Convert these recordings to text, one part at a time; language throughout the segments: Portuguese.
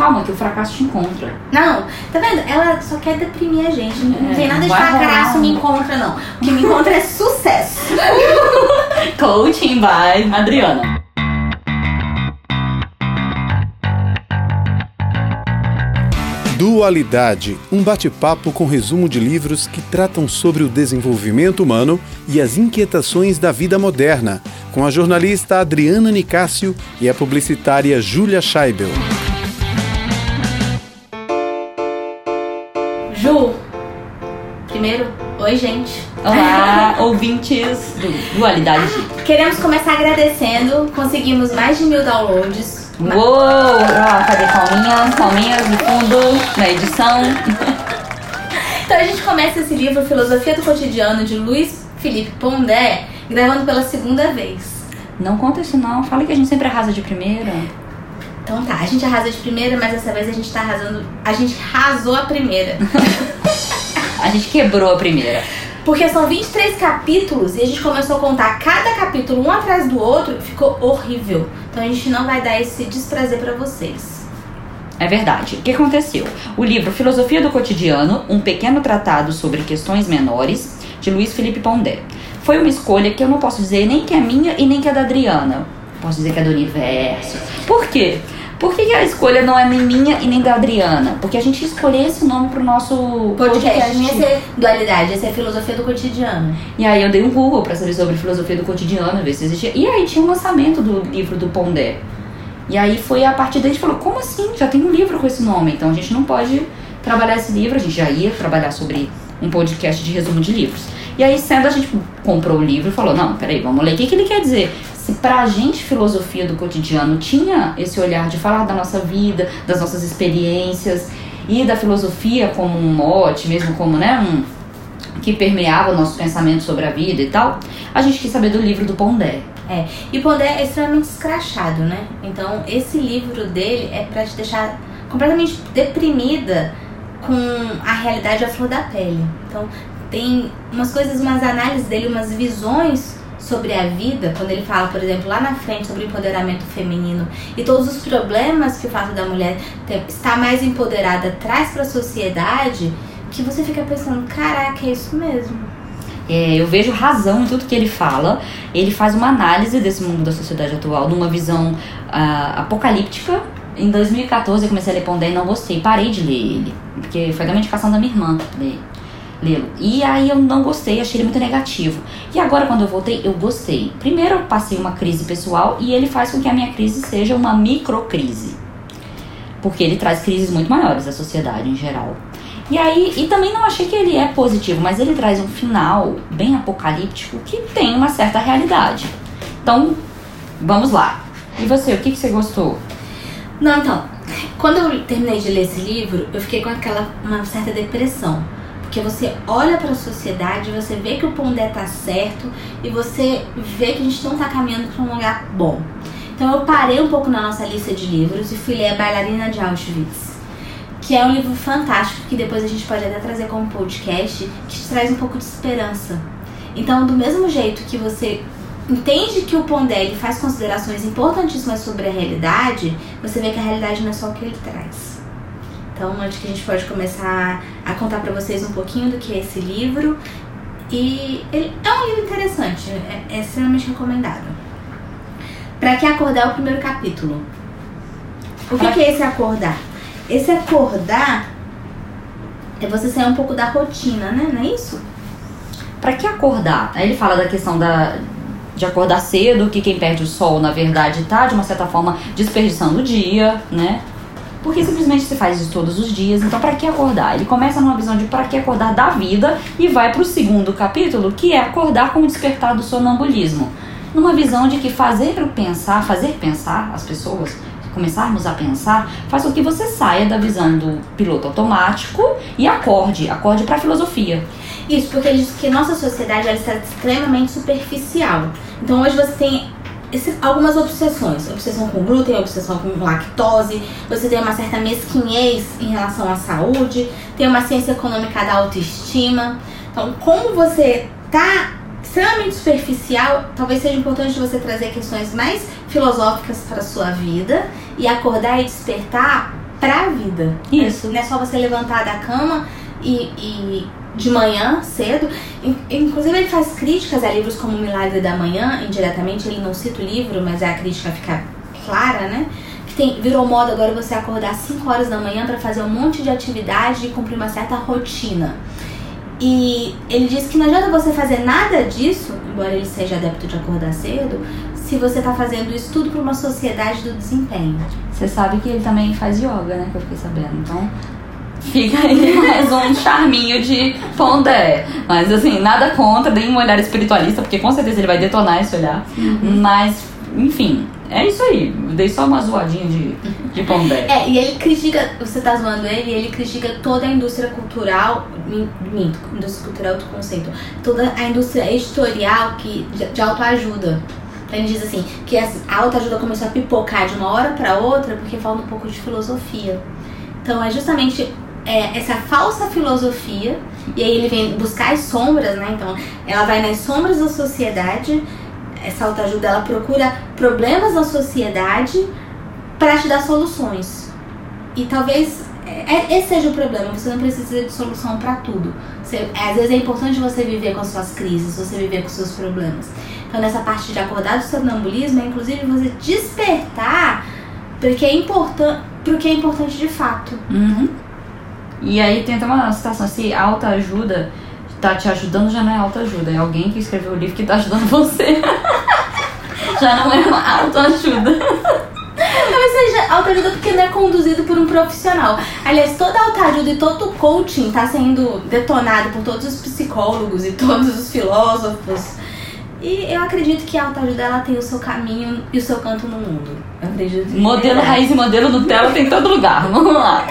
Calma, que o fracasso te encontra. Não, tá vendo? Ela só quer deprimir a gente. Não É, tem nada de fracasso me encontra, não. O que me encontra é sucesso. Coaching by Adriana. Dualidade, um bate-papo com resumo de livros que tratam sobre o desenvolvimento humano e as inquietações da vida moderna, com a jornalista Adriana Nicásio e a publicitária Júlia Scheibel. Oi, gente. Olá, ouvintes do Dualidade. Queremos começar agradecendo. Conseguimos mais de mil downloads. Uou! Ó, cadê palminhas? Palminhas no fundo, na edição. Então a gente começa esse livro, Filosofia do Cotidiano, de Luiz Felipe Pondé, gravando pela segunda vez. Não conta isso não, fala que a gente sempre arrasa de primeira. Então tá, a gente arrasa de primeira, mas dessa vez a gente tá arrasando. A gente arrasou a primeira. A gente quebrou a primeira. Porque são 23 capítulos e a gente começou a contar cada capítulo um atrás do outro e ficou horrível. Então a gente não vai dar esse desprazer pra vocês. É verdade. O que aconteceu? O livro Filosofia do Cotidiano, um pequeno tratado sobre questões menores, de Luiz Felipe Pondé. Foi uma escolha que eu não posso dizer nem que é minha e nem que é da Adriana. Posso dizer que é do universo. Por quê? Por que que a escolha não é nem minha e nem da Adriana? Porque a gente escolheu esse nome pro nosso Podcast, não ia ser dualidade, ia ser filosofia do cotidiano. E aí eu dei um Google pra saber sobre filosofia do cotidiano, ver se existia. E aí tinha um lançamento do livro do Pondé. E aí foi a partir daí a gente falou, como assim? Já tem um livro com esse nome, então a gente não pode trabalhar esse livro, a gente já ia trabalhar sobre um podcast de resumo de livros. E aí, sendo a gente comprou o livro e falou, não, peraí, vamos ler o que, que ele quer dizer. Se pra gente filosofia do cotidiano tinha esse olhar de falar da nossa vida, das nossas experiências e da filosofia como um mote, mesmo como, né, um, que permeava o nosso pensamento sobre a vida e tal, a gente quis saber do livro do Pondé. É, e Pondé é extremamente escrachado, né? Então esse livro dele é pra te deixar completamente deprimida com a realidade à flor da pele. Então tem umas coisas, umas análises dele, umas visões sobre a vida, quando ele fala, por exemplo, lá na frente sobre empoderamento feminino e todos os problemas que o fato da mulher ter, estar mais empoderada traz para a sociedade, que você fica pensando, caraca, é isso mesmo. É, eu vejo razão em tudo que ele fala. Ele faz uma análise desse mundo da sociedade atual numa visão ah, apocalíptica. Em 2014 eu comecei a ler Pondé e não gostei. Parei de ler ele, porque foi da medicação da minha irmã ler- lê-lo. E aí eu não gostei, achei ele muito negativo. E agora quando eu voltei, eu gostei. Primeiro eu passei uma crise pessoal e ele faz com que a minha crise seja uma microcrise. Porque ele traz crises muito maiores à sociedade em geral. E aí, e também não achei que ele é positivo, mas ele traz um final bem apocalíptico que tem uma certa realidade. Então, vamos lá. E você, o que, que você gostou? Não, então, quando eu terminei de ler esse livro, eu fiquei com aquela uma certa depressão. Porque você olha para a sociedade, você vê que o Pondé tá certo e você vê que a gente não tá caminhando para um lugar bom. Então eu parei um pouco na nossa lista de livros e fui ler A Bailarina de Auschwitz, que é um livro fantástico que depois a gente pode até trazer como podcast, que te traz um pouco de esperança. Então, do mesmo jeito que você entende que o Pondé ele faz considerações importantíssimas sobre a realidade, você vê que a realidade não é só o que ele traz. Então, acho que a gente pode começar a contar pra vocês um pouquinho do que é esse livro. E ele é um livro interessante, é, é extremamente recomendado. Pra que acordar é o primeiro capítulo. O que, que é esse acordar? Esse acordar é você sair um pouco da rotina, né? Não é isso? Pra que acordar? Aí ele fala da questão da, de acordar cedo, que quem perde o sol, na verdade, tá, de uma certa forma, desperdiçando o dia, né? Porque simplesmente se faz isso todos os dias. Então, pra que acordar? Ele começa numa visão de pra que acordar da vida e vai pro segundo capítulo, que é acordar com o despertar do sonambulismo. Numa visão de que fazer o pensar, fazer pensar as pessoas, começarmos a pensar, faz com que você saia da visão do piloto automático e acorde, acorde pra filosofia. Isso, porque ele diz que nossa sociedade ela está extremamente superficial. Então hoje você tem esse- algumas obsessões. Obsessão com glúten, obsessão com lactose, você tem uma certa mesquinhez em relação à saúde, tem uma ciência econômica da autoestima. Então, como você tá extremamente superficial, talvez seja importante você trazer questões mais filosóficas para a sua vida e acordar e despertar pra vida. Isso. Não é só você levantar da cama e, e de manhã, cedo. In- Inclusive, ele faz críticas a livros como O Milagre da Manhã, indiretamente. Ele não cita o livro, mas a crítica fica clara, né? Que tem, virou moda agora você acordar às 5 horas da manhã para fazer um monte de atividade e cumprir uma certa rotina. E ele diz que não adianta você fazer nada disso, embora ele seja adepto de acordar cedo, se você tá fazendo isso tudo para uma sociedade do desempenho. Você sabe que ele também faz yoga, né? Que eu fiquei sabendo. Então, fica aí mais um charminho de pondé. Mas, assim, nada contra, nem um olhar espiritualista, porque com certeza ele vai detonar esse olhar. Mas, enfim, é isso aí. Dei só uma zoadinha de, de pondé. É, e ele critica, você tá zoando ele, ele critica toda a indústria cultural, min- minto, indústria cultural é outro conceito, toda a indústria editorial que, de, de autoajuda. Então ele diz assim, que a autoajuda começou a pipocar de uma hora pra outra porque falta um pouco de filosofia. Então é justamente é, essa falsa filosofia, e aí ele vem buscar as sombras, né? Então ela vai nas sombras da sociedade, essa autoajuda ela procura problemas da sociedade para te dar soluções. E talvez é, esse seja o problema, você não precisa de solução para tudo. Você- às vezes é importante você viver com as suas crises, você viver com os seus problemas. Então nessa parte de acordar do sonambulismo é inclusive você despertar porque é importante, pro que é importante de fato. Uhum. E aí tem até uma citação, se autoajuda tá te ajudando, já não é autoajuda, é alguém que escreveu o livro que tá ajudando você. já não é uma autoajuda. Talvez seja autoajuda porque não é conduzido por um profissional. Aliás, toda autoajuda e todo o coaching está sendo detonado por todos os psicólogos e todos os filósofos. E eu acredito que a autoajuda ela tem o seu caminho e o seu canto no mundo. Eu acredito. de Modelo verdade. raiz e modelo Nutella tem em todo lugar. Vamos lá.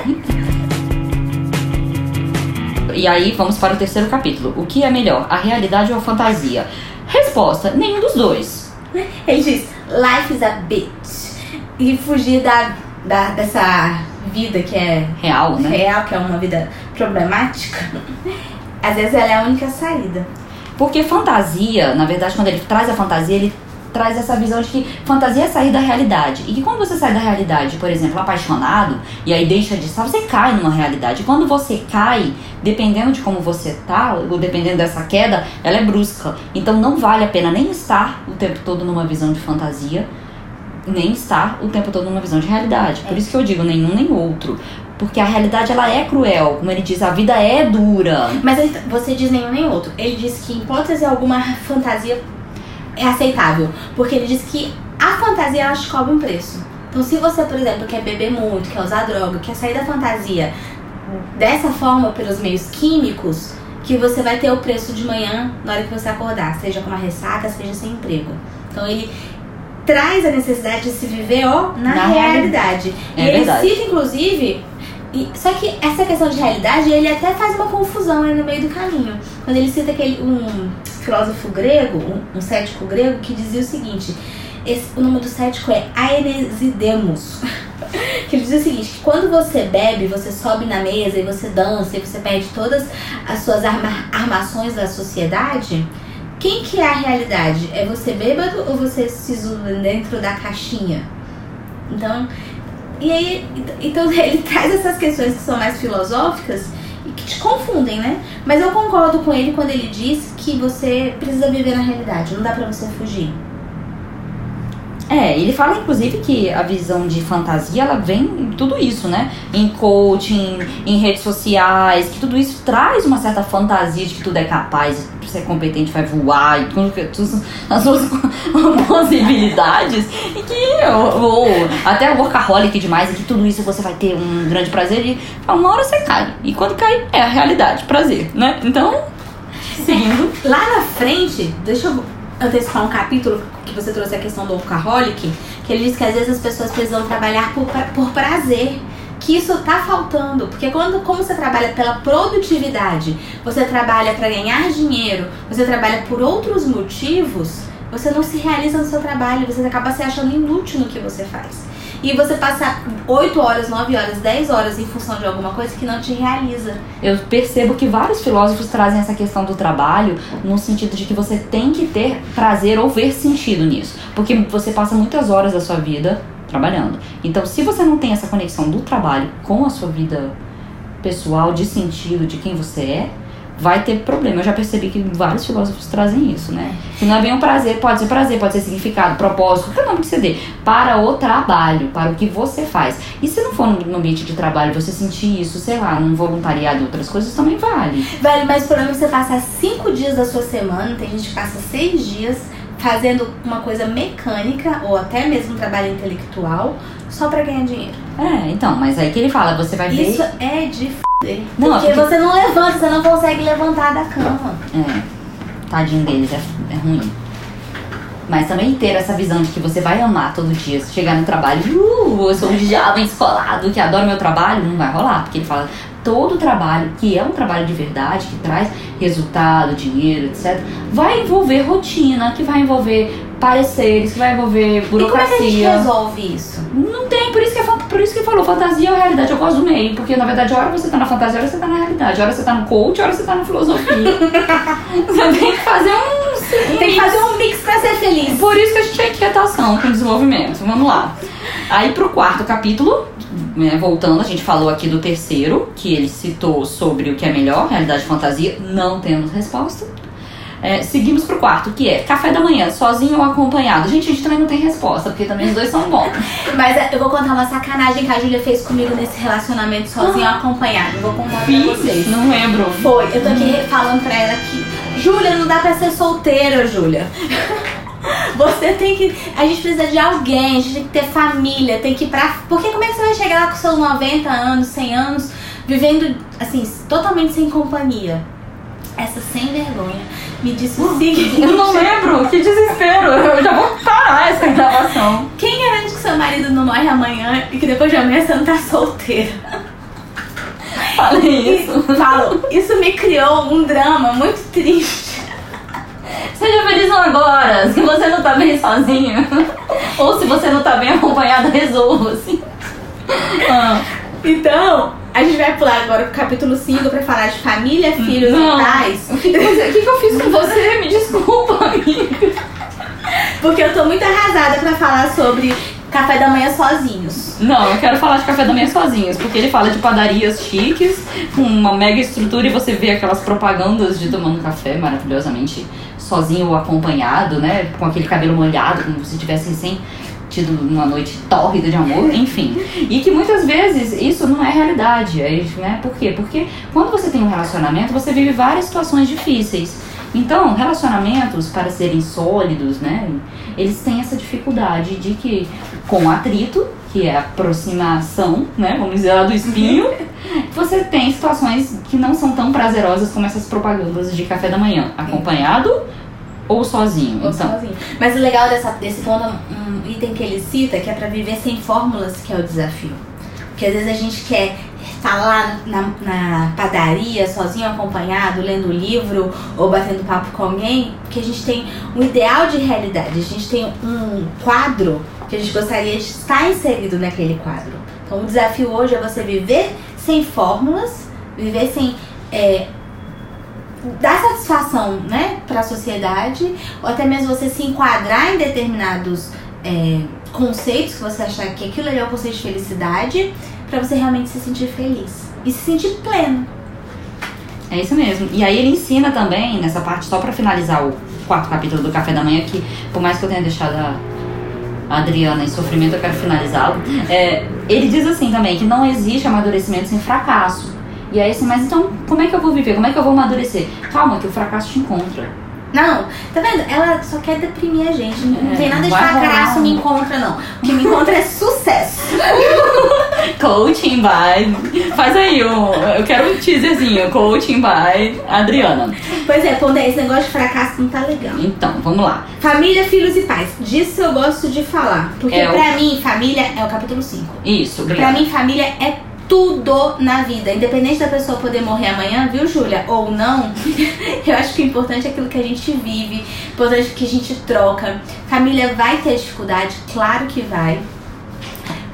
E aí vamos para o terceiro capítulo. O que é melhor, a realidade ou a fantasia? Resposta: nenhum dos dois. Ele diz, life is a bitch. E fugir da, da, dessa vida que é Real, né? real, que é uma vida problemática, às vezes ela é a única saída. Porque fantasia, na verdade, quando ele traz a fantasia, ele traz essa visão de que fantasia é sair da realidade. E que quando você sai da realidade, por exemplo, apaixonado, e aí deixa de estar, você cai numa realidade. E quando você cai, dependendo de como você tá, ou dependendo dessa queda, ela é brusca. Então não vale a pena nem estar o tempo todo numa visão de fantasia, nem estar o tempo todo numa visão de realidade. Por isso que eu digo nenhum nem outro. Porque a realidade ela é cruel, como ele diz, a vida é dura. Mas você diz nenhum nem outro. Ele diz que, em hipótese alguma, fantasia é aceitável. Porque ele diz que a fantasia ela te cobra um preço. Então, se você, por exemplo, quer beber muito, quer usar droga, quer sair da fantasia dessa forma, pelos meios químicos, que você vai ter o preço de manhã na hora que você acordar, seja com uma ressaca, seja sem emprego. Então, ele traz a necessidade de se viver, ó, na, Na realidade. É e ele verdade. cita, inclusive, e- só que essa questão de realidade, ele até faz uma confusão aí no meio do caminho. Quando ele cita aquele um filósofo grego, um, um cético grego, que dizia o seguinte: esse- o nome do cético é Aenesidemos. que ele dizia o seguinte: que quando você bebe, você sobe na mesa e você dança e você perde todas as suas arma- armações da sociedade. Quem que é a realidade? É você bêbado ou você se isola dentro da caixinha? Então, e aí, então ele traz essas questões que são mais filosóficas e que te confundem, né? Mas eu concordo com ele quando ele diz que você precisa viver na realidade, não dá pra você fugir. É, ele fala inclusive que a visão de fantasia ela vem em tudo isso, né? Em coaching, em redes sociais, que tudo isso traz uma certa fantasia de que tudo é capaz, de ser competente, vai voar e tudo, tudo as suas possibilidades e que ou, até workaholic demais e que tudo isso você vai ter um grande prazer e uma hora você cai. E quando cai é a realidade, prazer, né? Então, seguindo. Lá na frente, deixa eu antecipar um capítulo que você trouxe a questão do workaholic, que ele diz que às vezes as pessoas precisam trabalhar por, por prazer. Que isso tá faltando, porque quando como você trabalha pela produtividade, você trabalha para ganhar dinheiro, você trabalha por outros motivos, você não se realiza no seu trabalho, você acaba se achando inútil no que você faz. E você passa 8 horas, 9 horas, 10 horas em função de alguma coisa que não te realiza. Eu percebo que vários filósofos trazem essa questão do trabalho no sentido de que você tem que ter prazer ou ver sentido nisso. Porque você passa muitas horas da sua vida trabalhando. Então, se você não tem essa conexão do trabalho com a sua vida pessoal, de sentido, de quem você é, vai ter problema. Eu já percebi que vários filósofos trazem isso, né? Que não é bem um prazer, pode ser prazer, pode ser significado, propósito, qualquer nome que você dê, para o trabalho, para o que você faz. E se não for no ambiente de trabalho, você sentir isso, sei lá, num voluntariado e outras coisas, também vale. Vale, mas o problema é que você passa cinco dias da sua semana, tem gente que passa seis dias fazendo uma coisa mecânica ou até mesmo um trabalho intelectual só para ganhar dinheiro. É, então, mas aí que ele fala, você vai ver. Isso é de f***. Não, porque, porque- você não levanta, você não consegue levantar da cama. É, tadinho deles, é, é ruim. Mas também ter essa visão de que você vai amar todo dia, se chegar no trabalho, uh, eu sou um jovem escolado que adora meu trabalho, não vai rolar, porque ele fala todo trabalho que é um trabalho de verdade, que traz resultado, dinheiro, etc, vai envolver rotina, que vai envolver pareceres, que vai envolver E como é que a gente burocracia. resolve isso? Não tem, por isso que, é por isso que falou, fantasia ou realidade, eu gosto do meio, porque na verdade, hora você tá na fantasia, hora você tá na realidade, hora você tá no coach, hora você tá na filosofia. você tem que fazer um. Tem que fazer um mix pra ser feliz. Por isso que a gente é inquietação com desenvolvimento. Vamos lá. Aí pro quarto capítulo, né, voltando, a gente falou aqui do terceiro, que ele citou sobre o que é melhor, realidade e fantasia, não temos resposta. É, seguimos pro quarto, que é café da manhã, sozinho ou acompanhado. Gente, a gente também não tem resposta, porque também os dois são bons. Mas é, eu vou contar uma sacanagem que a Júlia fez comigo nesse relacionamento sozinho ou acompanhado. Vou contar pra vocês. Não lembro. Foi, eu tô aqui falando pra ela que Júlia, não dá pra ser solteira, Júlia. Você tem que. A gente precisa de alguém, a gente tem que ter família, tem que ir pra. Porque como é que você vai chegar lá com seus 90 anos, 100 anos, vivendo, assim, totalmente sem companhia? Essa sem vergonha me disse o seguinte: Eu não lembro, que desespero. Eu já vou parar essa gravação. Quem garante que seu marido não morre amanhã e que depois de amanhã você não tá solteira? Falei isso. Falo, isso me criou um drama muito triste. Seja feliz agora. Se você não tá bem sozinho, ou se você não tá bem acompanhado, resolva-se. Ah, Então, a gente vai pular agora pro capítulo 5 pra falar de família, filhos Não. e pais. o que, que você- o que que eu fiz com você? Me desculpa, amiga. Porque eu tô muito arrasada pra falar sobre café da manhã sozinhos. Não, eu quero falar de café da manhã sozinhos, porque ele fala de padarias chiques, com uma mega estrutura, e você vê aquelas propagandas de tomando café maravilhosamente sozinho ou acompanhado, né? Com aquele cabelo molhado, como se tivesse sem tido uma noite tórrida de amor, enfim. E que muitas vezes isso não é realidade, é, né? Por quê? Porque quando você tem um relacionamento, você vive várias situações difíceis. Então, relacionamentos, para serem sólidos, né? Eles têm essa dificuldade de que, com atrito, que é a aproximação, né? Vamos dizer lá do espinho, você tem situações que não são tão prazerosas como essas propagandas de café da manhã, acompanhado ou sozinho. Ou Então, sozinho. Mas o legal dessa, desse ponto, um item que ele cita, que é pra viver sem fórmulas, que é o desafio. Porque às vezes a gente quer estar lá na, na padaria, sozinho, acompanhado, lendo livro ou batendo papo com alguém, porque a gente tem um ideal de realidade, a gente tem um quadro que a gente gostaria de estar inserido naquele quadro. Então o desafio hoje é você viver sem fórmulas, viver sem é, dar satisfação né, para a sociedade, ou até mesmo você se enquadrar em determinados é, conceitos que você achar que aquilo ali é o conceito de felicidade, para você realmente se sentir feliz e se sentir pleno. É isso mesmo. E aí ele ensina também, nessa parte, só pra finalizar o quarto capítulo do Café da Manhã, que por mais que eu tenha deixado a Adriana em sofrimento, eu quero finalizá-lo. É, ele diz assim também, que não existe amadurecimento sem fracasso. E aí assim, mas então, como é que eu vou viver? Como é que eu vou amadurecer? Calma, que o fracasso te encontra. Não, tá vendo? Ela só quer deprimir a gente. Não É, tem nada de fracasso me encontra, não. O que me encontra é sucesso. Coaching by. Faz aí, o, eu quero um teaserzinho. Coaching by Adriana. Pois é, quando esse negócio de fracasso não tá legal. Então, vamos lá. Família, filhos e pais. Disso eu gosto de falar. Porque É o- pra mim, família é o capítulo 5. Isso, Pra obrigada. mim, família é tudo na vida. Independente da pessoa poder morrer amanhã, viu, Júlia? Ou não, eu acho que o importante é aquilo que a gente vive, o importante é que a gente troca. Família vai ter dificuldade, claro que vai.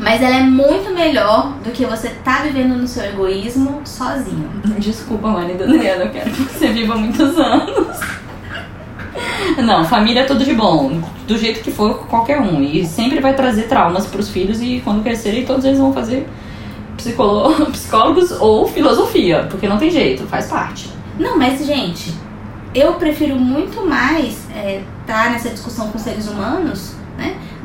Mas ela é muito melhor do que você tá vivendo no seu egoísmo sozinho. Desculpa, marido Adriana, eu quero que você viva muitos anos. Não, família é tudo de bom, do jeito que for qualquer um. E sempre vai trazer traumas pros filhos e quando crescerem todos eles vão fazer psicólogos ou filosofia, porque não tem jeito, faz parte. Não, mas gente, eu prefiro muito mais estar nessa discussão com seres humanos?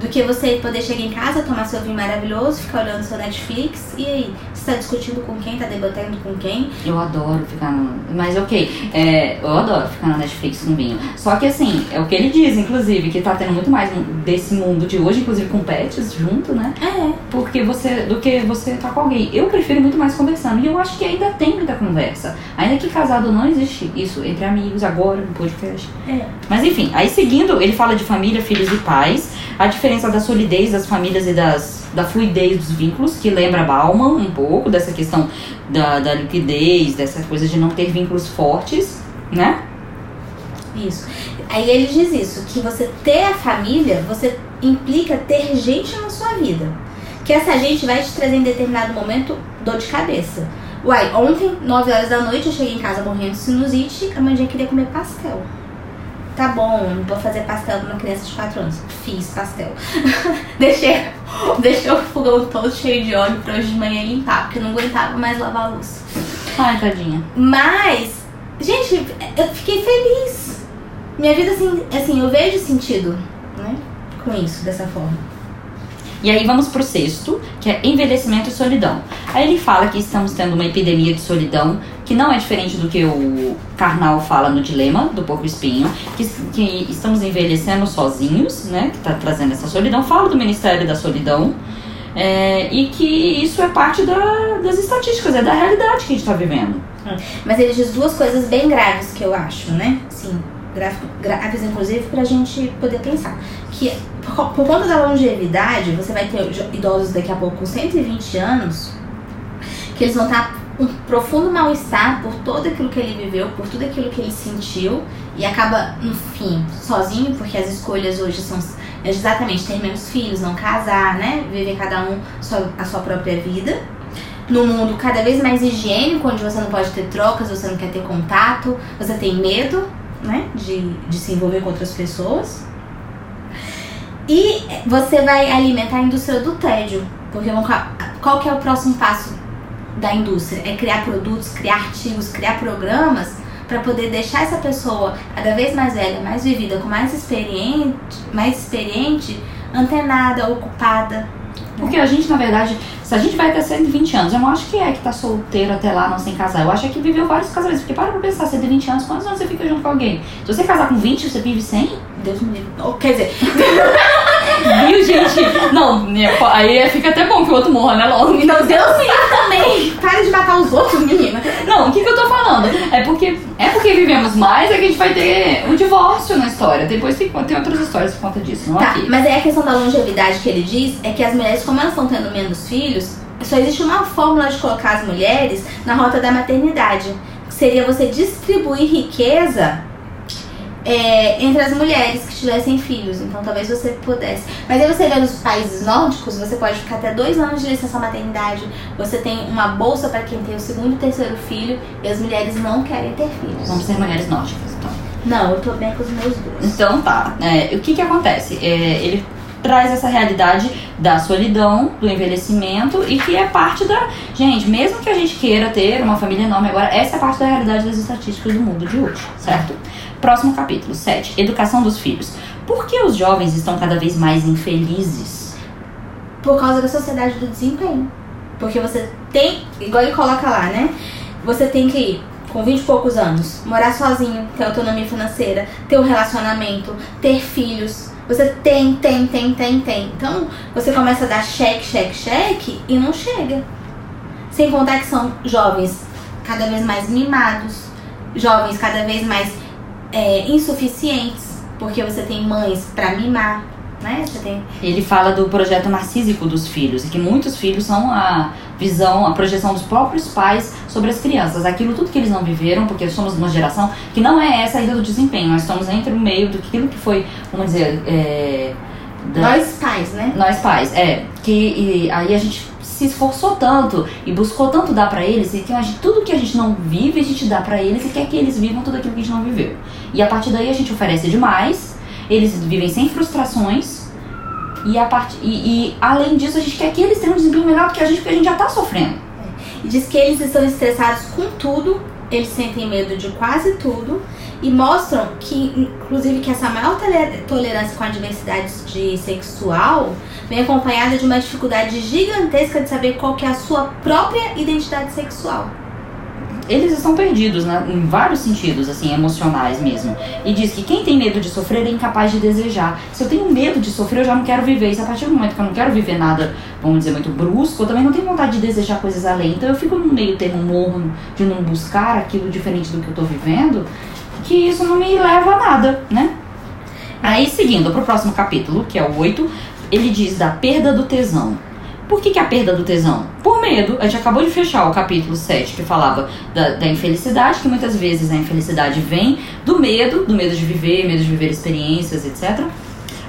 Do que você poder chegar em casa, tomar seu vinho maravilhoso, ficar olhando seu Netflix e aí, você tá discutindo com quem, tá debatendo com quem? Eu adoro ficar no. Mas ok, é, eu adoro ficar na Netflix com vinho. Só que assim, é o que ele diz, inclusive, que tá tendo muito mais desse mundo de hoje, inclusive com pets junto, né? É, Porque você. do que você tá com alguém. Eu prefiro muito mais conversando. E eu acho que ainda tem muita conversa. Ainda que casado não existe isso entre amigos agora no podcast. é. Mas enfim, aí seguindo, ele fala de família, filhos e pais, a diferença da solidez das famílias e das, da fluidez dos vínculos, que lembra Bauman um pouco, dessa questão da, da liquidez, dessa coisa de não ter vínculos fortes, né? Isso. Aí ele diz isso, que você ter a família, você implica ter gente na sua vida. Que essa gente vai te trazer em determinado momento dor de cabeça. Uai, ontem, 9 horas da noite, eu cheguei em casa morrendo de sinusite, a mãe queria comer pastel. Tá bom, vou fazer pastel pra uma criança de 4 anos. Fiz pastel. deixei, deixei o fogão todo cheio de óleo pra hoje de manhã limpar, porque eu não aguentava mais lavar a luz. Ai, tadinha. Mas, gente, eu fiquei feliz. Minha vida, assim, assim, eu vejo sentido, né? Com isso, dessa forma. E aí vamos pro sexto, que é envelhecimento e solidão. Aí ele fala que estamos tendo uma epidemia de solidão, que não é diferente do que o Karnal fala no Dilema, do Porco Espinho, que, que estamos envelhecendo sozinhos, né, que tá trazendo essa solidão. Fala do Ministério da Solidão, é, e que isso é parte da- das estatísticas, é da realidade que a gente tá vivendo. Mas ele diz duas coisas bem graves que eu acho, né? Sim, gra- graves, inclusive, pra gente poder pensar. Que por, por conta da longevidade, você vai ter idosos daqui a pouco com 120 anos, que eles vão estar um profundo mal-estar por tudo aquilo que ele viveu, por tudo aquilo que ele sentiu, e acaba, no fim, sozinho, porque as escolhas hoje são exatamente ter menos filhos, não casar, né? Viver cada um a sua própria vida num mundo cada vez mais higiênico, onde você não pode ter trocas, você não quer ter contato, você tem medo, né, de, de se envolver com outras pessoas. E você vai alimentar a indústria do tédio, porque qual que é o próximo passo da indústria? É criar produtos, criar artigos, criar programas para poder deixar essa pessoa cada vez mais velha, mais vivida, com mais experiente, mais experiente, antenada, ocupada. Porque a gente, na verdade, se a gente vai ter 120 anos, eu não acho que é que tá solteiro até lá, não sem casar. Eu acho é que viveu vários casamentos. Porque para pra pensar, 120 anos, quantos anos você fica junto com alguém? Se você casar com 20, você vive 100? Deus me livre. Quer dizer, Viu, gente? Não, né, aí fica até bom que o outro morra, né? Logo. Então Deus livre também. Para de matar os outros, menina. Não, o que, que eu tô falando? É porque, é porque vivemos mais, é que a gente vai ter um divórcio na história. Depois tem, tem outras histórias por conta disso, não Tá, aqui. mas aí a questão da longevidade que ele diz é que as mulheres, como elas estão tendo menos filhos, só existe uma fórmula de colocar as mulheres na rota da maternidade. Que seria você distribuir riqueza é, entre as mulheres que tivessem filhos. Então talvez você pudesse. Mas aí você vê nos países nórdicos, você pode ficar até dois anos de licença maternidade. Você tem uma bolsa para quem tem o segundo e terceiro filho e as mulheres não querem ter filhos. Vamos ser mulheres nórdicas, então. Não, eu tô bem com os meus dois. Então tá. É, o que que acontece? É, ele traz essa realidade da solidão, do envelhecimento e que é parte da. Gente, mesmo que a gente queira ter uma família enorme agora, essa é parte da realidade das estatísticas do mundo de hoje, certo? Próximo capítulo, 7. Educação dos filhos. Por que os jovens estão cada vez mais infelizes? Por causa da sociedade do desempenho. Porque você tem, igual ele coloca lá, né? Você tem que ir com 20 e poucos anos, morar sozinho, ter autonomia financeira, ter um relacionamento, ter filhos. Você tem, tem, tem, tem, tem. Então, você começa a dar cheque, cheque, cheque e não chega. Sem contar que são jovens cada vez mais mimados, jovens cada vez mais é, insuficientes, porque você tem mães pra mimar, né? Você tem Ele fala do projeto narcísico dos filhos, e que muitos filhos são a visão, a projeção dos próprios pais sobre as crianças. Aquilo tudo que eles não viveram, porque somos uma geração que não é essa ainda do desempenho. Nós estamos entre o meio do que foi, vamos dizer, é, da- nós pais, né? nós pais, é. Que e aí a gente se esforçou tanto e buscou tanto dar pra eles, e que a gente, tudo que a gente não vive, a gente dá pra eles e quer que eles vivam tudo aquilo que a gente não viveu. E a partir daí a gente oferece demais, eles vivem sem frustrações, e, a part... e, e além disso a gente quer que eles tenham um desempenho melhor do que a gente, porque a gente já tá sofrendo. E diz que eles estão estressados com tudo, eles sentem medo de quase tudo e mostram que, inclusive, que essa maior tole- tolerância com a diversidade de sexual vem acompanhada de uma dificuldade gigantesca de saber qual que é a sua própria identidade sexual. Eles estão perdidos né, em vários sentidos, assim, emocionais mesmo. E diz que quem tem medo de sofrer é incapaz de desejar. Se eu tenho medo de sofrer, eu já não quero viver. E se a partir do momento que eu não quero viver nada, vamos dizer, muito brusco, eu também não tenho vontade de desejar coisas além. Então eu fico no meio termo morno de não buscar aquilo diferente do que eu tô vivendo, que isso não me leva a nada, né? Aí, seguindo pro próximo capítulo, que é o 8, ele diz da perda do tesão. Por que, que é a perda do tesão? Por medo. A gente acabou de fechar o capítulo 7, que falava da, da infelicidade, que muitas vezes a infelicidade vem do medo, do medo de viver, medo de viver experiências, etc.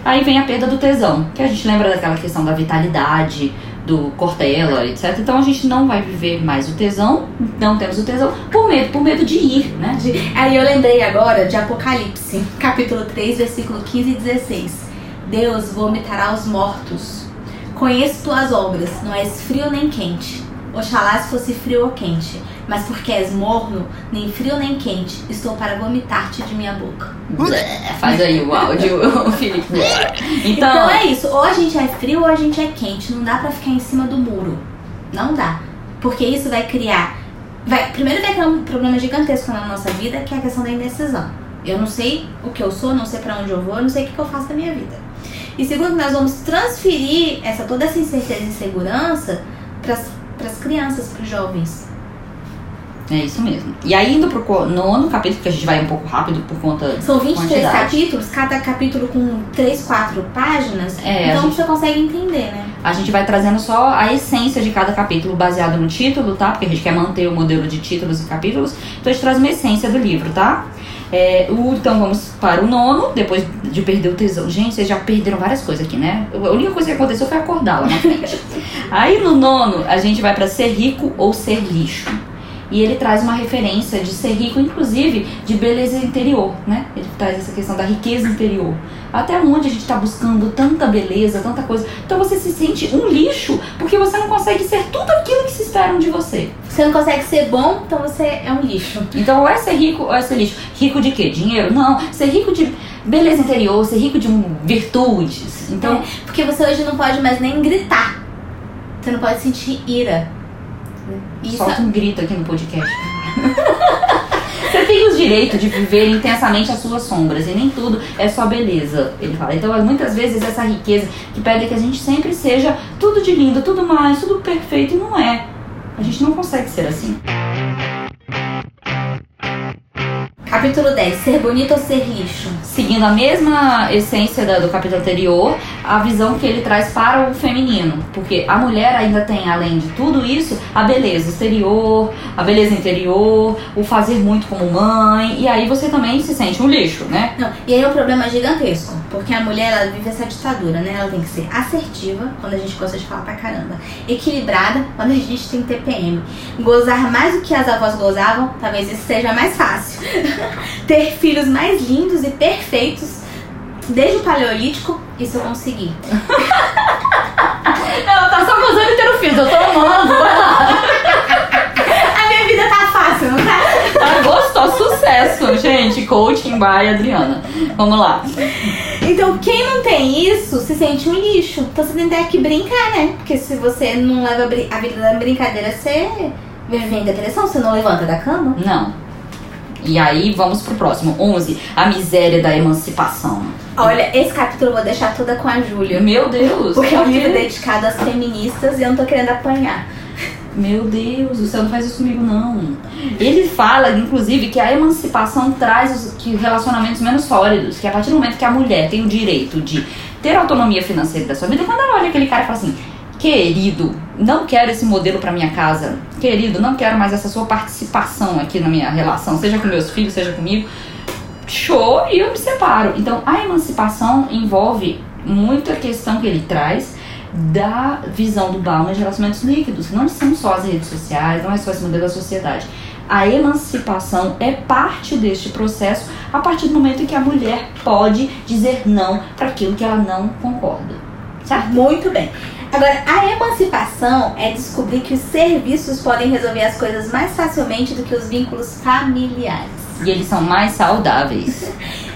Aí vem a perda do tesão, que a gente lembra daquela questão da vitalidade, do Cortella, etc. Então a gente não vai viver mais o tesão, não temos o tesão, por medo, por medo de ir, né? De- Aí eu lembrei agora de Apocalipse, capítulo 3, versículo 15 e 16. Deus vomitará os mortos. Conheço tuas obras, não és frio nem quente. Oxalá se fosse frio ou quente, mas porque és morno, nem frio nem quente, estou para vomitar-te de minha boca. Blé, Faz aí o áudio, Felipe. Então, Então, é isso, ou a gente é frio ou a gente é quente, não dá pra ficar em cima do muro. Não dá. Porque isso vai criar. Vai, primeiro vai criar um problema gigantesco na nossa vida, que é a questão da indecisão. Eu não sei o que eu sou, não sei pra onde eu vou, não sei o que, que eu faço da minha vida. E segundo, nós vamos transferir essa, toda essa incerteza e insegurança pras, pras crianças, pros jovens. é isso mesmo. E aí, indo pro nono capítulo, que a gente vai um pouco rápido por conta São 23 Quantidade. capítulos, cada capítulo com 3, 4 páginas. É, a então gente- você consegue entender, né? A gente vai trazendo só a essência de cada capítulo baseado no título, tá? Porque a gente quer manter o modelo de títulos e capítulos. Então a gente traz uma essência do livro, tá? É, o- então vamos para o nono, depois de perder o tesão. Gente, vocês já perderam várias coisas aqui, né? A única coisa que aconteceu foi acordar lá na frente. Aí no nono, a gente vai para ser rico ou ser lixo. E ele traz uma referência de ser rico, inclusive, de beleza interior, né? Ele traz essa questão da riqueza interior. Até onde a gente está buscando tanta beleza, tanta coisa. Então você se sente um lixo porque você não consegue ser tudo aquilo que se esperam de você. Você não consegue ser bom, então você é um lixo. Então ou é ser rico ou é ser lixo. Rico de quê? Dinheiro? Não. Ser rico de beleza interior, ser rico de virtudes. Então, É, porque você hoje não pode mais nem gritar. Você não pode sentir ira. Isso solta um grito aqui no podcast. Você tem os direitos de viver intensamente as suas sombras e nem tudo é só beleza, ele fala. Então, muitas vezes, essa riqueza que pede que a gente sempre seja tudo de lindo, tudo mais, tudo perfeito, e não é. A gente não consegue ser assim. Capítulo 10. Ser bonito ou ser lixo? Seguindo a mesma essência do capítulo anterior, a visão que ele traz para o feminino. Porque a mulher ainda tem, além de tudo isso, a beleza exterior, a beleza interior, o fazer muito como mãe, e aí você também se sente um lixo, né? Não, e aí é um problema gigantesco. Porque a mulher, ela vive essa ditadura, né? Ela tem que ser assertiva, quando a gente gosta de falar pra caramba. Equilibrada, quando a gente tem TPM. Gozar mais do que as avós gozavam, talvez isso seja mais fácil. Ter filhos mais lindos e perfeitos. Desde o paleolítico, isso eu consegui. Ela tá só gozando e tendo filhos, eu tô amando. A minha vida tá fácil, não tá? Tá gostoso, sucesso, gente. Coaching by Adriana. Vamos lá. Então, quem não tem isso se sente um lixo. Então, você tem que ter que brincar, né? Porque se você não leva a vida da brincadeira, você vive em depressão, você não levanta da cama. Não. E aí, vamos pro próximo. 11. A miséria da emancipação. Olha, esse capítulo eu vou deixar toda com a Júlia. Meu Deus. Porque é um livro dedicado às feministas e eu não tô querendo apanhar. Meu Deus, o céu não faz isso comigo, não. Ele fala, inclusive, que a emancipação traz os que relacionamentos menos sólidos. Que a partir do momento que a mulher tem o direito de ter autonomia financeira da sua vida, quando ela olha aquele cara e fala assim: Querido, não quero esse modelo pra minha casa. Querido, não quero mais essa sua participação aqui na minha relação, seja com meus filhos, seja comigo. Show e eu me separo. Então, a emancipação envolve muita questão que ele traz da visão do Bauman de relacionamentos líquidos. Não são só as redes sociais, não é só esse modelo da sociedade. A emancipação é parte deste processo a partir do momento em que a mulher pode dizer não para aquilo que ela não concorda. Certo? Muito bem. Agora, a emancipação é descobrir que os serviços podem resolver as coisas mais facilmente do que os vínculos familiares. E eles são mais saudáveis.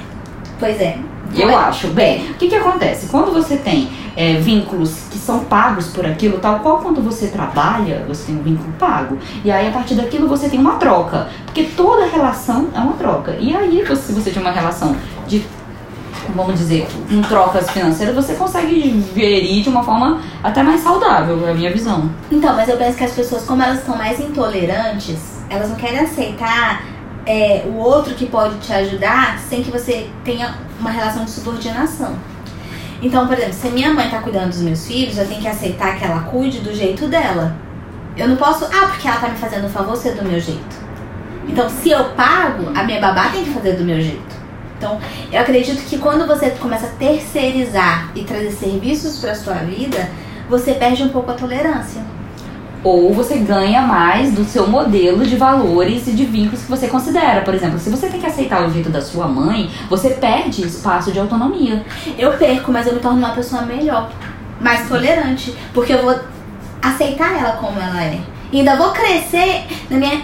pois é. Eu acho. Bem, o que, que acontece? Quando você tem é, vínculos que são pagos por aquilo, tal qual quando você trabalha, você tem um vínculo pago. E aí, a partir daquilo, você tem uma troca. Porque toda relação é uma troca. E aí, se você tem uma relação de vamos dizer, com trocas financeiras, você consegue gerir de uma forma até mais saudável, é a minha visão. Então, mas eu penso que as pessoas, como elas são mais intolerantes, elas não querem aceitar é, o outro que pode te ajudar sem que você tenha uma relação de subordinação. Então, por exemplo, se minha mãe tá cuidando dos meus filhos, eu tenho que aceitar que ela cuide do jeito dela. Eu não posso, ah, porque ela tá me fazendo um favor, ser do meu jeito. Então, se eu pago, a minha babá tem que fazer do meu jeito. Então, eu acredito que quando você começa a terceirizar e trazer serviços para sua vida, você perde um pouco a tolerância. Ou você ganha mais do seu modelo de valores e de vínculos que você considera. Por exemplo, se você tem que aceitar o jeito da sua mãe, você perde espaço de autonomia. Eu perco, mas eu me torno uma pessoa melhor, mais tolerante, porque eu vou aceitar ela como ela é. E ainda vou crescer na minha,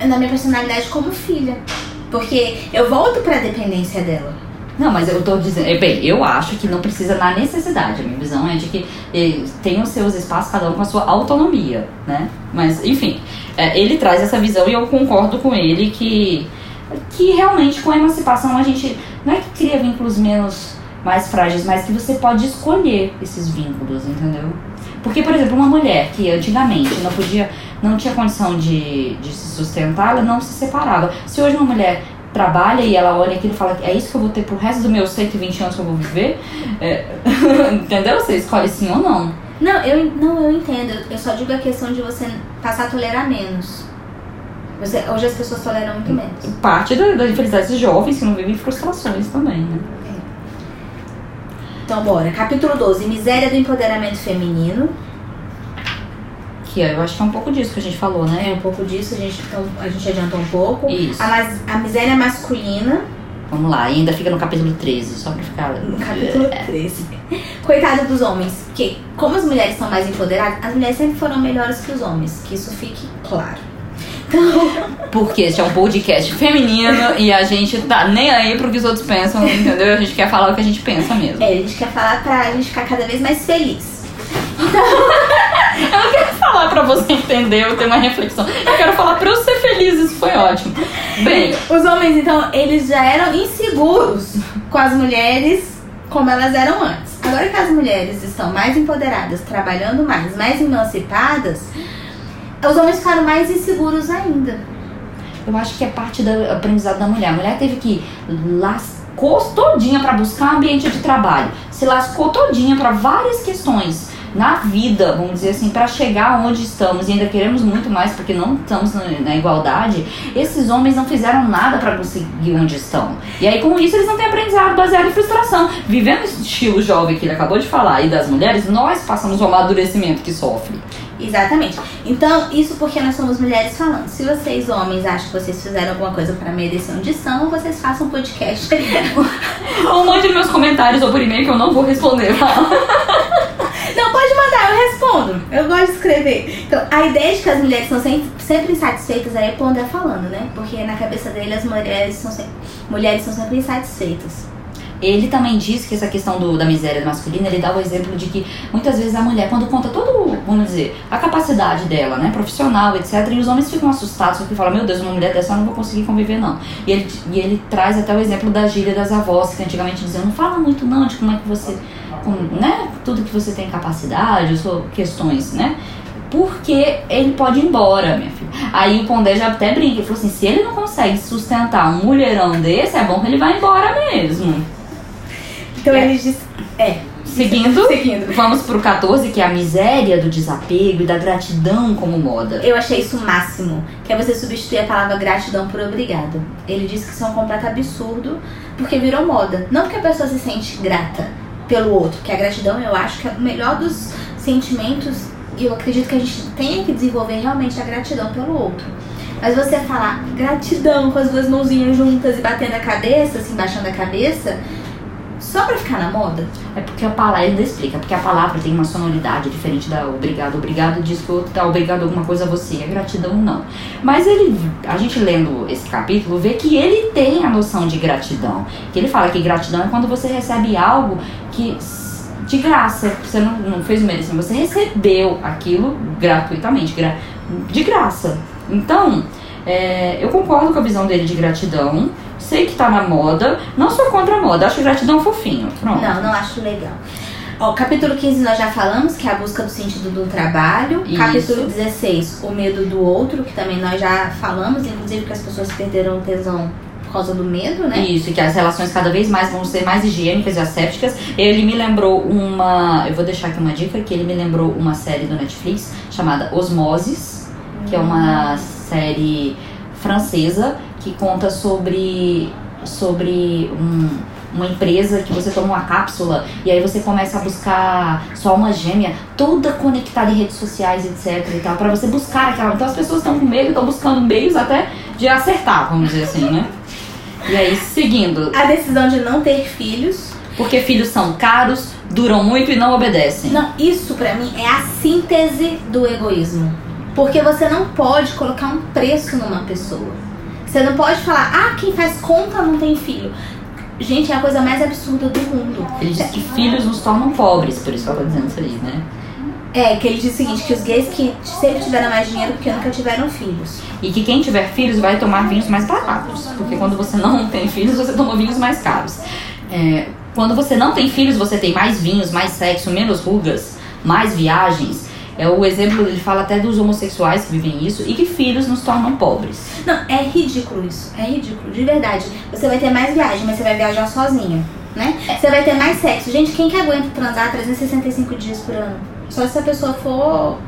na minha personalidade como filha. Porque eu volto para a dependência dela. Não, mas eu tô dizendo, é, bem, eu acho que não precisa na necessidade. A minha visão é de que eh, tem os seus espaços, cada um com a sua autonomia, né? Mas, enfim, é, ele traz essa visão e eu concordo com ele que, que realmente com a emancipação a gente não é que cria vínculos menos mais frágeis, mas que você pode escolher esses vínculos, entendeu? Porque, por exemplo, uma mulher que antigamente não podia, não tinha condição de, de se sustentar, ela não se separava. Se hoje uma mulher trabalha e ela olha aquilo e fala é isso que eu vou ter pro resto dos meus 120 anos que eu vou viver, é, entendeu? Você escolhe sim ou não. Não eu, não, eu entendo. Eu só digo a questão de você passar a tolerar menos. Você, hoje as pessoas toleram muito menos. Parte da, da infelicidade dos jovens que não vivem frustrações também, né? Então, bora. Capítulo 12: Miséria do empoderamento feminino. Que eu acho que é um pouco disso que a gente falou, né? É um pouco disso, a gente, então, a gente adiantou um pouco. Isso. A, a miséria masculina. Vamos lá, e ainda fica no capítulo 13, só pra ficar. No capítulo 13. Coitado dos homens, porque como as mulheres são mais empoderadas, as mulheres sempre foram melhores que os homens, que isso fique claro. Porque este é um podcast feminino e a gente tá nem aí pro que os outros pensam, entendeu? A gente quer falar o que a gente pensa mesmo. É, a gente quer falar pra gente ficar cada vez mais feliz. Então. Eu não quero falar pra você entender, eu tenho uma reflexão. Eu quero falar pra eu ser feliz, isso foi ótimo. Bem. Os homens, então, eles já eram inseguros com as mulheres como elas eram antes. Agora que as mulheres estão mais empoderadas, trabalhando mais, mais emancipadas, os homens ficaram mais inseguros ainda. Eu acho que é parte do aprendizado da mulher. A mulher teve que lascou todinha para buscar um ambiente de trabalho. Se lascou todinha para várias questões na vida, vamos dizer assim, para chegar onde estamos e ainda queremos muito mais porque não estamos na, igualdade, esses homens não fizeram nada para conseguir onde estão. E aí com isso eles não têm aprendizado baseado em frustração. Vivendo esse estilo jovem que ele acabou de falar e das mulheres, nós passamos o amadurecimento que sofre. Exatamente. Então, isso porque nós somos mulheres falando. Se vocês, homens, acham que vocês fizeram alguma coisa para merecer onde são, vocês façam um podcast. ou mande meus comentários ou por e-mail que eu não vou responder. não, pode mandar, eu respondo. Eu gosto de escrever. Então, a ideia de que as mulheres são sempre, sempre insatisfeitas aí é o Pondé falando, né? Porque na cabeça dele as mulheres são sempre, mulheres são sempre insatisfeitas. Ele também diz que essa questão do, da miséria masculina, ele dá o exemplo de que muitas vezes a mulher, quando conta todo, vamos dizer, a capacidade dela, né, profissional, etc., e os homens ficam assustados porque falam, meu Deus, uma mulher dessa eu não vou conseguir conviver, não. E ele, e ele traz até o exemplo da gíria das avós, que antigamente diziam, não fala muito não de como é que você, com, né, tudo que você tem capacidade, ou questões, né, porque ele pode ir embora, minha filha. Aí o Pondé já até brinca, ele falou assim, se ele não consegue sustentar um mulherão desse, é bom que ele vá embora mesmo. Então é. eles diz, é. Seguindo, Seguindo, vamos pro 14, que é a miséria do desapego e da gratidão como moda. Eu achei isso o máximo, que é você substituir a palavra gratidão por obrigado. Ele diz que isso é um completo absurdo, porque virou moda. Não porque a pessoa se sente grata pelo outro, que a gratidão eu acho que é o melhor dos sentimentos e eu acredito que a gente tem que desenvolver realmente a gratidão pelo outro. Mas você falar gratidão com as duas mãozinhas juntas e batendo a cabeça, assim, baixando a cabeça, só pra ficar na moda? É porque a palavra, ele explica, porque a palavra tem uma sonoridade diferente da obrigado. Obrigado diz que o outro tá obrigado alguma coisa a você, a gratidão não. Mas ele, a gente lendo esse capítulo, vê que ele tem a noção de gratidão. Que ele fala que gratidão é quando você recebe algo que de graça, você não, não fez merecimento, você recebeu aquilo gratuitamente, gra, de graça. Então, é, eu concordo com a visão dele de gratidão. Sei que tá na moda. Não sou contra a moda, acho gratidão fofinho. Pronto. Não, não acho legal. Ó, capítulo 15 nós já falamos, que é a busca do sentido do trabalho. Isso. Capítulo 16, o medo do outro, que também nós já falamos, inclusive que as pessoas perderam tesão por causa do medo, né? Isso, e que as relações cada vez mais vão ser mais higiênicas e assépticas. Ele me lembrou uma. Eu vou deixar aqui uma dica, que ele me lembrou uma série do Netflix chamada Osmoses, que é uma série francesa que conta sobre. sobre um, uma empresa que você toma uma cápsula e aí você começa a buscar sua alma gêmea toda conectada em redes sociais, etc e tal, pra você buscar aquela. Então as pessoas estão com medo, estão buscando meios até de acertar, vamos dizer assim, né? E aí, seguindo, A decisão de não ter filhos. porque filhos são caros, duram muito e não obedecem. Não, isso pra mim é a síntese do egoísmo. Porque você não pode colocar um preço numa pessoa. Você não pode falar, ah, quem faz conta não tem filho. Gente, é a coisa mais absurda do mundo. Ele diz que filhos nos tornam pobres, por isso que ela tá dizendo isso aí, né? É, que ele diz o seguinte, que os gays que sempre tiveram mais dinheiro porque nunca tiveram filhos. E que quem tiver filhos vai tomar vinhos mais baratos. Porque quando você não tem filhos, você toma vinhos mais caros. É, quando você não tem filhos, você tem mais vinhos, mais sexo, menos rugas, mais viagens. É o exemplo, ele fala até dos homossexuais que vivem isso e que filhos nos tornam pobres. Não, é ridículo isso. É ridículo, de verdade. Você vai ter mais viagem, mas você vai viajar sozinho, né? Você vai ter mais sexo. Gente, quem que aguenta transar 365 dias por ano? Só se a pessoa for,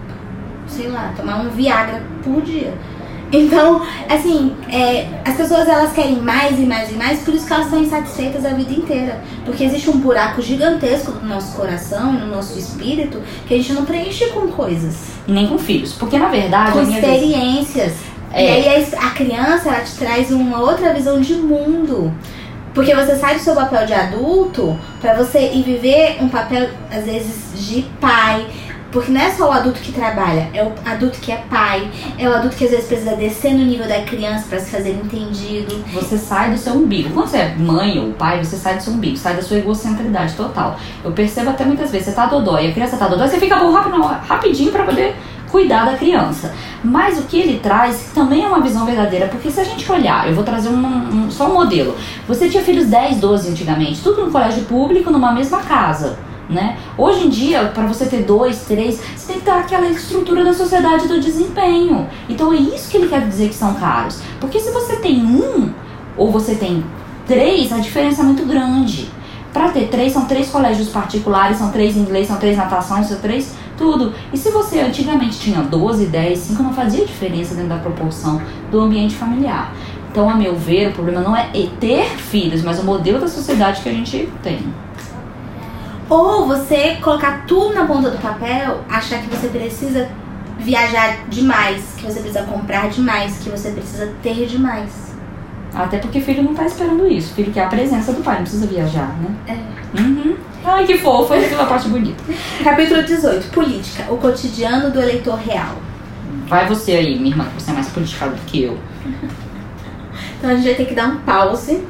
sei lá, tomar um Viagra por dia. Então, assim, é, as pessoas elas querem mais e mais e mais, por isso que elas estão insatisfeitas a vida inteira. Porque existe um buraco gigantesco no nosso coração e no nosso espírito que a gente não preenche com coisas, E nem com filhos. Porque na verdade, com experiências. É. E aí a, a criança ela te traz uma outra visão de mundo. Porque você sai do seu papel de adulto pra você ir viver um papel, às vezes, de pai. Porque não é só o adulto que trabalha, é o adulto que é pai, é o adulto que às vezes precisa descer no nível da criança pra se fazer entendido. Você sai do seu umbigo. Quando você é mãe ou pai, você sai do seu umbigo, sai da sua egocentridade total. Eu percebo até muitas vezes, você tá dodói, a criança tá dodói, você fica bom rápido, rapidinho pra poder cuidar da criança. Mas o que ele traz também é uma visão verdadeira, porque se a gente olhar, eu vou trazer um, um- só um modelo. Você tinha filhos 10, 12 antigamente, tudo no colégio público, numa mesma casa. Né? Hoje em dia, para você ter dois, três, você tem que ter aquela estrutura da sociedade do desempenho. Então é isso que ele quer dizer que são caros. Porque se você tem um ou você tem três, a diferença é muito grande. Para ter três, são três colégios particulares, são três inglês, são três natação, são três tudo. E se você antigamente tinha 12, 10, 5, não fazia diferença dentro da proporção do ambiente familiar. Então, a meu ver, o problema não é ter filhos, mas o modelo da sociedade que a gente tem. Ou você colocar tudo na ponta do papel, achar que você precisa viajar demais, que você precisa comprar demais, que você precisa ter demais. Até porque filho não tá esperando isso. Filho quer a presença do pai, não precisa viajar, né? É. Uhum. Ai, que fofo, aquela parte bonita. Capítulo 18. Política. O cotidiano do eleitor real. Vai você aí, minha irmã, que você é mais politicada do que eu. Então a gente vai ter que dar um pause.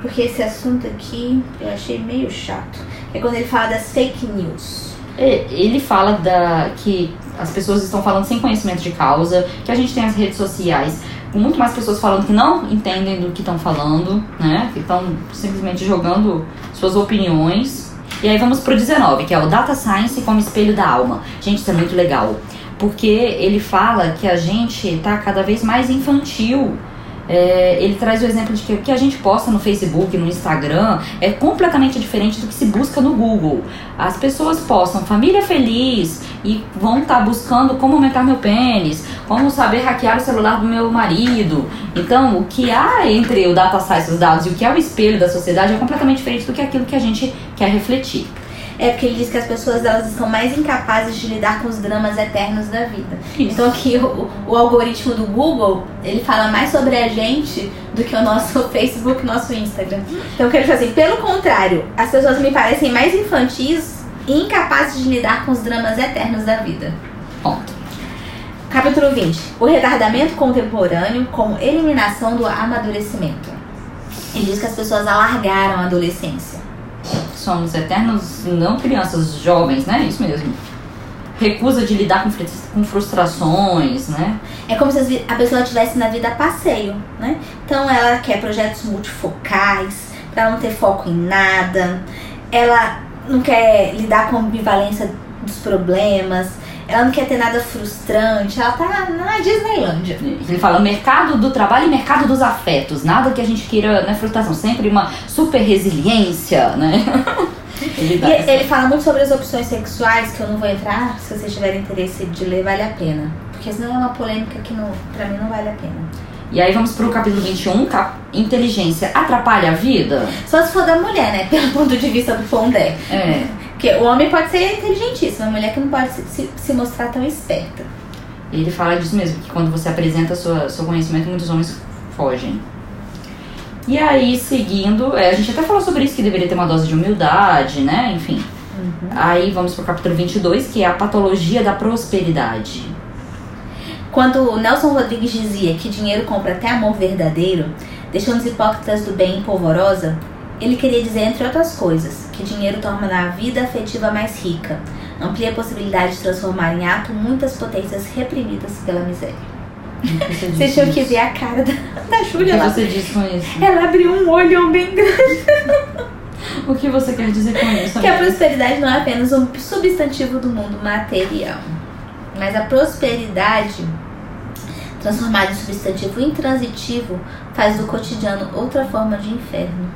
Porque esse assunto aqui eu achei meio chato. É quando ele fala das fake news. É, Ele fala da, que as pessoas estão falando sem conhecimento de causa, que a gente tem as redes sociais com muito mais pessoas falando que não entendem do que estão falando, né? Que estão simplesmente jogando suas opiniões. E aí vamos pro 19, que é o Data Science como espelho da alma. Gente, isso é muito legal. Porque ele fala que a gente tá cada vez mais infantil. É, ele traz o exemplo de que o que a gente posta no Facebook, no Instagram, é completamente diferente do que se busca no Google. As pessoas postam família feliz e vão estar buscando como aumentar meu pênis, como saber hackear o celular do meu marido. Então, o que há entre o data science, os dados e o que é o espelho da sociedade é completamente diferente do que aquilo que a gente quer refletir. É porque ele diz que as pessoas elas estão mais incapazes de lidar com os dramas eternos da vida. Isso. Então aqui o, o algoritmo do Google, ele fala mais sobre a gente do que o nosso Facebook, nosso Instagram. Então eu quero dizer assim, pelo contrário, as pessoas me parecem mais infantis e incapazes de lidar com os dramas eternos da vida. Ponto. Capítulo 20. O retardamento contemporâneo como eliminação do amadurecimento. Ele diz que as pessoas alargaram a adolescência. Somos eternos, não crianças, jovens, né? Isso mesmo. Recusa de lidar com, com frustrações, né? É como se a pessoa estivesse na vida a passeio, né? Então ela quer projetos multifocais, pra ela não ter foco em nada. Ela não quer lidar com a ambivalência dos problemas. Ela não quer ter nada frustrante. Ela tá na Disneylândia. Ele fala mercado do trabalho e mercado dos afetos. Nada que a gente queira, né? Frustração. Sempre uma super resiliência, né? Ele essa- ele fala muito sobre as opções sexuais, que eu não vou entrar. Se vocês tiverem interesse de ler, vale a pena. Porque senão é uma polêmica que não, pra mim não vale a pena. E aí vamos pro capítulo 21, cap... inteligência atrapalha a vida? Só se for da mulher, né? Pelo ponto de vista do Pondé. É. Porque o homem pode ser inteligentíssimo, a mulher que não pode se, se, mostrar tão esperta. Ele fala disso mesmo, que quando você apresenta sua, seu conhecimento, muitos homens fogem. E aí, seguindo, é, a gente até falou sobre isso, que deveria ter uma dose de humildade, né? Enfim. Aí vamos pro capítulo 22, que é a patologia da prosperidade. Quando Nelson Rodrigues dizia que dinheiro compra até amor verdadeiro, deixando os hipócritas do bem em polvorosa, ele queria dizer, entre outras coisas, que dinheiro torna a vida afetiva mais rica, amplia a possibilidade de transformar em ato muitas potências reprimidas pela miséria. Você disse tinham que ver a cara da, da O que Júlia lá. você diz com isso? Ela abriu um olhão bem grande. O que você quer dizer com isso? Que a prosperidade não é apenas um substantivo do mundo material, mas a prosperidade, transformada em substantivo intransitivo, faz do cotidiano outra forma de inferno.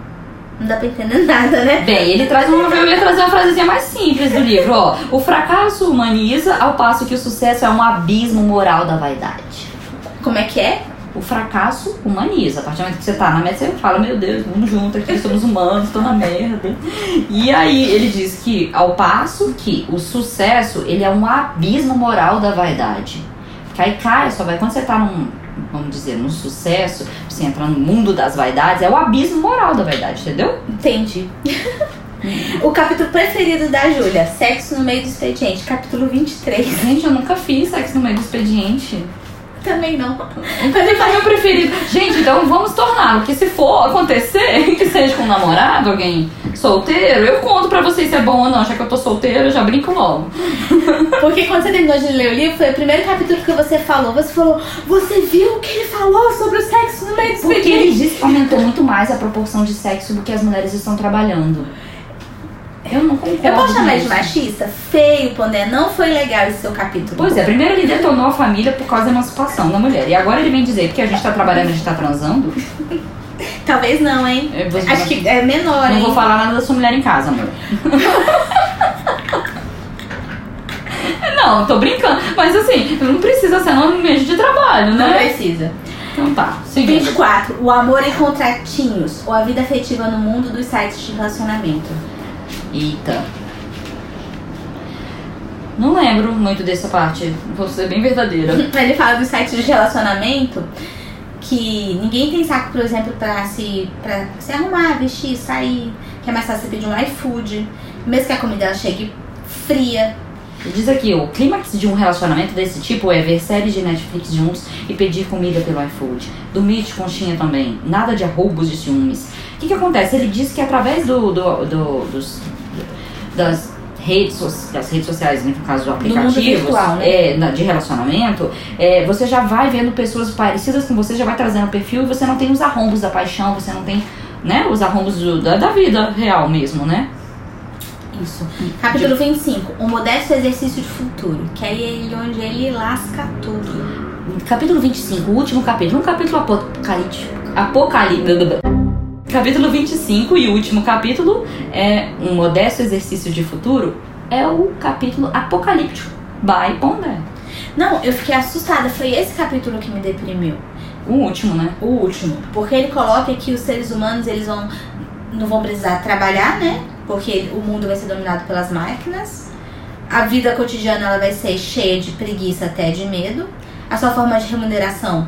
Não dá pra entender nada, né? Bem, ele traz uma, eu ia trazer uma frasezinha mais simples do livro, ó. O fracasso humaniza, ao passo que o sucesso é um abismo moral da vaidade. Como é que é? O fracasso humaniza. A partir do momento que você tá na merda, você fala, meu Deus, vamos junto aqui, somos humanos, tô na merda. E aí ele diz que, ao passo que o sucesso, ele é um abismo moral da vaidade. Que aí cai, só vai quando você tá num, vamos dizer, num sucesso, você entra no mundo das vaidades, é o abismo moral da vaidade, entendeu? Entendi. o capítulo preferido da Júlia, Sexo no meio do expediente, capítulo 23. Gente, eu nunca fiz sexo no meio do expediente. Também não. Mas ele tá meu preferido. Gente, então vamos tornar. Porque se for acontecer, que seja com um namorado, alguém solteiro, eu conto pra vocês se é bom ou não. Já que eu tô solteira, eu já brinco logo. Porque quando você terminou de ler o livro, foi o primeiro capítulo que você falou. Você falou, você viu o que ele falou sobre o sexo no meio do Porque ele diz que aumentou muito mais a proporção de sexo do que as mulheres estão trabalhando. Eu não concordo. Eu posso chamar de machista? Feio, Pondé. Não foi legal esse seu capítulo. Pois é, primeiro ele detonou a família por causa da emancipação da mulher. E agora ele vem dizer que a gente tá trabalhando, a gente tá transando. Talvez não, hein? Vou- Acho que é menor, Não hein? vou falar nada da sua mulher em casa, amor. não, tô brincando. Mas assim, não precisa ser no ambiente de trabalho, Não né? precisa. Então tá, seguindo. 24. O amor em contratinhos. Ou a vida afetiva no mundo dos sites de relacionamento. Eita. Não lembro muito dessa parte. Vou ser bem verdadeira. Ele fala dos sites de relacionamento que ninguém tem saco, por exemplo, pra se, pra se arrumar, vestir, sair. Que é mais fácil pedir um iFood. Mesmo que a comida ela chegue fria. Diz aqui, o clímax de um relacionamento desse tipo é ver séries de Netflix juntos e pedir comida pelo iFood. Dormir de conchinha também. Nada de arroubos de ciúmes. O que, que acontece? Ele diz que através do, do, do- dos, das redes, das redes sociais, no caso do aplicativos, virtual, né? é, de relacionamento, é, você já vai vendo pessoas parecidas com você, já vai trazendo perfil e você não tem os arrombos da paixão, você não tem né, os arrombos do- da, da vida real mesmo, né? Isso. Capítulo 25. O modesto exercício de futuro. Que aí é ele onde ele lasca tudo. Capítulo 25, o último capítulo, um capítulo apocalíptico. Apocalíptico. Capítulo 25 e último capítulo é um modesto exercício de futuro. É o capítulo apocalíptico. By Pondé. Não, eu fiquei assustada. Foi esse capítulo que me deprimiu. O último, né? O último. Porque ele coloca que os seres humanos, eles vão não vão precisar trabalhar, né? porque o mundo vai ser dominado pelas máquinas. A vida cotidiana ela vai ser cheia de preguiça até de medo. A sua forma de remuneração.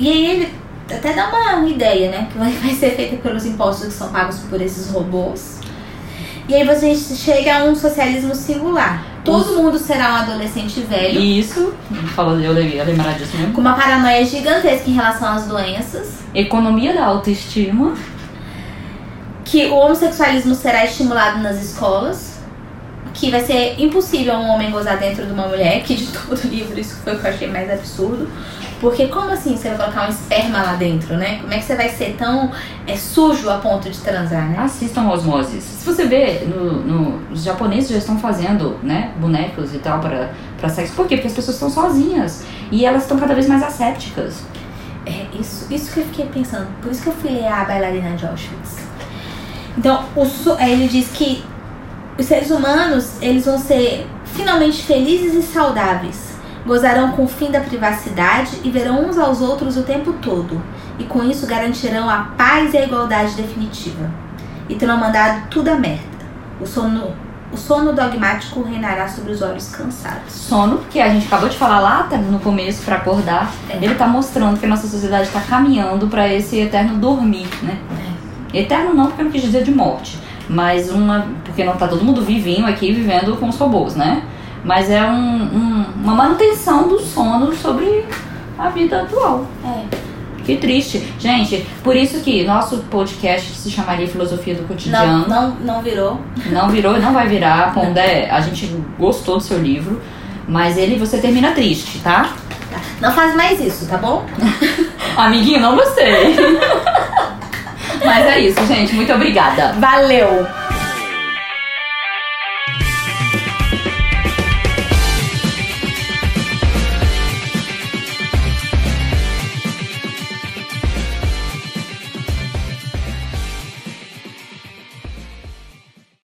E aí ele até dá uma ideia, né? Que vai ser feita pelos impostos que são pagos por esses robôs. E aí você chega a um socialismo singular. Todo Os- mundo será um adolescente velho, Isso, falando, eu lembrar disso mesmo. com uma paranoia gigantesca em relação às doenças. Economia da autoestima. que o homossexualismo será estimulado nas escolas, que vai ser impossível um homem gozar dentro de uma mulher, que de todo livro isso foi o que eu achei mais absurdo. Porque como assim você vai colocar um esperma lá dentro, né? Como é que você vai ser tão é, sujo a ponto de transar, né? Assistam Osmoses. Se você vê, no, no- os japoneses já estão fazendo, né, bonecos e tal para para sexo. Por quê? Porque as pessoas estão sozinhas. E elas estão cada vez mais assépticas. É isso, isso que eu fiquei pensando. Por isso que eu fui ler a bailarina de Auschwitz. Então, o, ele diz que os seres humanos, eles vão ser finalmente felizes e saudáveis. Gozarão com o fim da privacidade e verão uns aos outros o tempo todo. E com isso garantirão a paz e a igualdade definitiva. E terão mandado tudo a merda. O sono, o sono dogmático reinará sobre os olhos cansados. Sono, que a gente acabou de falar lá tá, no começo para acordar, É. ele tá mostrando que a nossa sociedade está caminhando para esse eterno dormir, né? Eterno não, porque eu não quis dizer de morte, mas uma. Porque não tá todo mundo vivinho aqui vivendo com os robôs, né? Mas é um, um- uma manutenção do sono sobre a vida atual. É. Que triste. Gente, por isso que nosso podcast se chamaria Filosofia do Não, Cotidiano. não, não virou. Não virou e não vai virar. Pondé, a gente gostou do seu livro, mas ele você termina triste, tá? Não faz mais isso, tá bom? Amiguinho, não gostei. mas é isso, gente. Muito obrigada. Valeu!